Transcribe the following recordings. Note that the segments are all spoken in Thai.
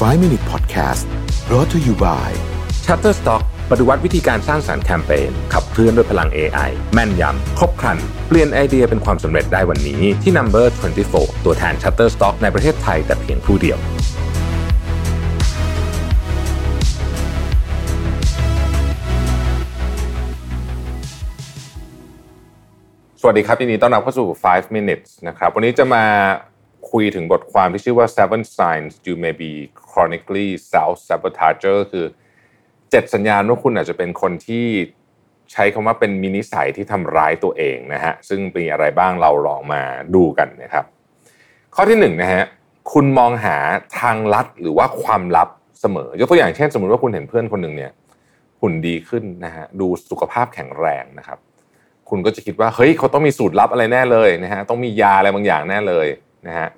5 Minute Podcast brought to you by Shutterstock ปฏิวัติวิธีการสร้างสารรค์แคมเปญขับเคลื่อนด้วยพลัง AI แม่นยำ ครบครัน เปลี่ยนไอเดียเป็นความสำเร็จได้วันนี้ที่ Number 24 ตัวแทน Shutterstock ในประเทศไทยแต่เพียงผู้เดียว สวัสดีครับยินดีต้อนรับเข้าสู่ 5 minutes นะครับ วันนี้จะมา คุยถึงบทความที่ชื่อว่า seven signs you may be chronically self sabotager คือ7สัญญาณว่าคุณอาจจะเป็นคนที่ใช้คำว่าเป็นมินิสัยที่ทำร้ายตัวเองนะฮะซึ่งมีอะไรบ้างเราลองมาดูกันนะครับ ข้อที่1นนะฮะคุณมองหาทางลัดหรือว่าความลับเสมอ ยกตัวอย่างเช่น สมมติว่าคุณเห็นเพื่อนคนหนึ่งเนี่ยหุ่นดีขึ้นนะฮะดูสุขภาพแข็งแรงนะครับ คุณก็จะคิดว่าเฮ้ยเขาต้องมีสูตรลับอะไรแน่เลยนะฮะต้องมียาอะไรบางอย่างแน่เลยนะฮะ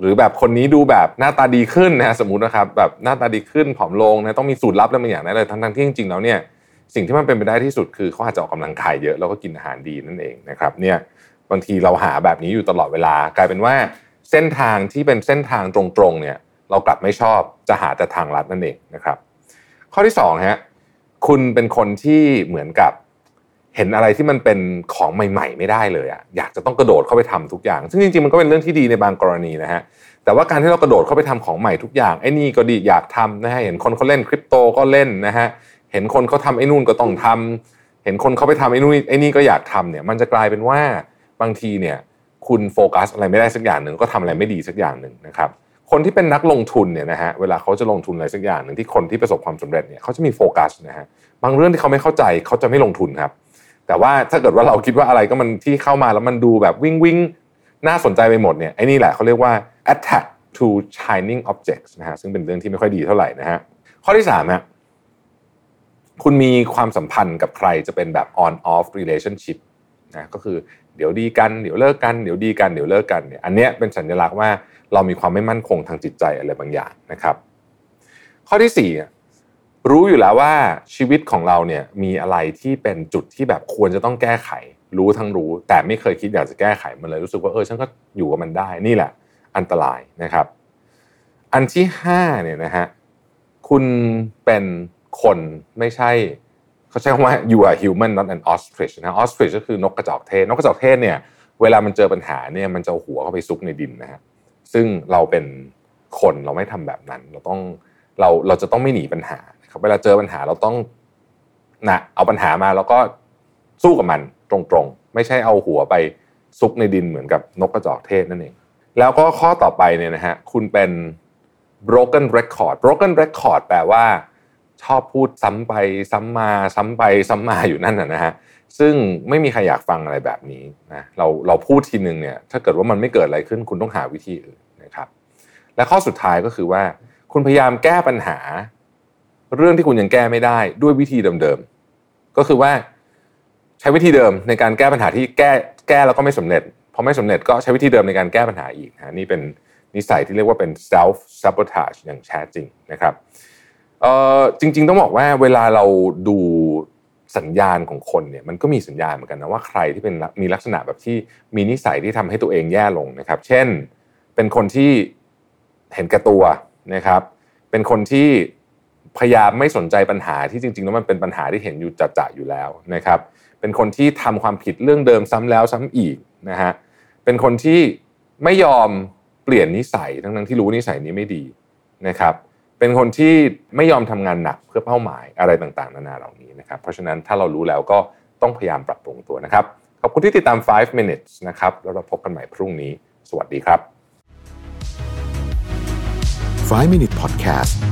หรือแบบคนนี้ดูแบบหน้าตาดีขึ้นนะสมมตินะครับแบบหน้าตาดีขึ้นผอมลงนะต้องมีสูตรลับอะไรบางอย่างแน่เลยทั้งๆที่จริงๆแล้วเนี่ยสิ่งที่มันเป็นไปได้ที่สุดคือเขาอาจจะออกกำลังกายเยอะแล้วก็กินอาหารดีนั่นเองนะครับเนี่ยบางทีเราหาแบบนี้อยู่ตลอดเวลากลายเป็นว่าเส้นทางที่เป็นเส้นทางตรงๆเนี่ยเรากลับไม่ชอบจะหาแต่ทางลัดนั่นเองนะครับ ข้อที่สองฮะคุณเป็นคนที่เหมือนกับ เห็นอะไรที่มันเป็นของใหม่ ๆ ไม่ได้เลยอะอยากจะต้องกระโดดเข้าไปทำทุกอย่าง ซึ่งจริงๆมันก็เป็นเรื่องที่ดีในบางกรณีนะฮะแต่ว่าการที่เรากระโดดเข้าไปทำของใหม่ทุกอย่างไอ้นี่ก็ดีอยากทำนะฮะเห็นคนเขาเล่นคริปโตก็เล่นนะฮะเห็นคนเขาทำไอ้นู่นก็ต้องทำเห็นคนเขาไปทำไอ้นู่นไอ้นี่ก็อยากทำเนี่ย มันจะกลายเป็นว่าบางทีเนี่ย คุณโฟกัสอะไรไม่ได้สักอย่างหนึ่งก็ทำอะไรไม่ดีสักอย่างหนึ่งนะครับคนที่เป็นนักลงทุนเนี่ยนะฮะเวลาเขาจะลงทุนอะไรสักอย่างหนึ่งที่คนที่ประสบความสำเร็จเนี่ยเขาจะมีโฟกัสนะฮะบางเรื่องที่เขาไม่เข้าใจเขาจะไม่ลงทุนครับ แต่ว่าถ้าเกิดว่าเราคิดว่าอะไรก็มันที่เข้ามาแล้วมันดูแบบวิ่งวิ่งน่าสนใจไปหมดเนี่ยไอ้นี่แหละเขาเรียกว่า attack to shining objects นะฮะซึ่งเป็นเรื่องที่ไม่ค่อยดีเท่าไหร่นะฮะข้อที่สามฮะคุณมีความสัมพันธ์กับใครจะเป็นแบบ on off relationship นะก็คือเดี๋ยวดีกันเดี๋ยวเลิกกันเดี๋ยวดีกันเดี๋ยวเลิกกันเนี่ยอันเนี้ยเป็นสัญลักษณ์ว่าเรามีความไม่มั่นคงทางจิตใจอะไรบางอย่างนะครับ ข้อที่สี่ รู้อยู่แล้วว่าชีวิตของเราเนี่ยมีอะไรที่เป็นจุดที่แบบควรจะต้องแก้ไข รู้ทั้งรู้ แต่ไม่เคยคิดอยากจะแก้ไขมันเลยรู้สึกว่าเออฉันก็อยู่กับมันได้นี่แหละ อันตรายนะครับ อันที่ห้าเนี่ยนะฮะคุณเป็นคนไม่ใช่เขาใช้คำว่า you are human not an ostrich นะ ostrich ก็คือนกกระจอกเทศนกกระจอกเทศเนี่ยเวลามันเจอปัญหาเนี่ยมันจะหัวเข้าไปซุกในดินนะฮะซึ่งเราเป็นคนเราไม่ทำแบบนั้น เราต้องเราเราจะต้องไม่หนีปัญหา เวลาเจอปัญหาเราต้องนะเอาปัญหามาแล้วก็สู้กับมันตรงๆ ไม่ใช่เอาหัวไปซุกในดินเหมือนกับนกกระจอกเทศนั่นเอง แล้วก็ข้อต่อไปเนี่ยนะฮะคุณเป็น broken record broken record แปลว่าชอบพูดซ้ำไปซ้ำมาซ้ำไปซ้ำมาอยู่นั่นนะฮะซึ่งไม่มีใครอยากฟังอะไรแบบนี้นะเราเราพูดทีหนึ่งเนี่ยถ้าเกิดว่ามันไม่เกิดอะไรขึ้นคุณต้องหาวิธีอื่นนะครับ และข้อสุดท้ายก็คือว่า คุณพยายามแก้ปัญหา เรื่องที่คุณยังแก้ไม่ได้ด้วยวิธีเดิมๆ ก็คือว่าใช้วิธีเดิมในการแก้ปัญหาที่แก้แก้แล้วก็ไม่สำเร็จพอไม่สำเร็จก็ใช้วิธีเดิมในการแก้ปัญหาอีกนะนี่เป็นนิสัยที่เรียกว่าเป็น self sabotage อย่างแท้จริงนะครับเอ่อจริง ๆ ต้องบอกว่าเวลาเราดูสัญญาณของคนเนี่ยมันก็มีสัญญาณเหมือนกันนะว่าใครที่เป็นมีลักษณะแบบที่มีนิสัยที่ทำให้ตัวเองแย่ลงนะครับ เช่นเป็นคนที่เห็นแก่ตัวนะครับ เป็นคนที่ พยายามไม่สนใจปัญหาที่จริงๆแล้วมันเป็นปัญหาที่เห็นอยู่จัดๆอยู่แล้วนะครับ เป็นคนที่ทำความผิดเรื่องเดิมซ้ำแล้วซ้ำอีกนะฮะเป็นคนที่ไม่ยอมเปลี่ยนนิสัยทั้งๆที่รู้นิสัยนี้ไม่ดีนะครับเป็นคนที่ไม่ยอมทำงานหนักเพื่อเป้าหมายอะไรต่างๆ นานาเหล่านี้นะครับ เพราะฉะนั้นถ้าเรารู้แล้วก็ต้องพยายามปรับปรุงตัวนะครับ ขอบคุณที่ติดตาม 5 minutes นะครับแล้วเราพบกันใหม่พรุ่งนี้ สวัสดีครับ 5 Minute Podcast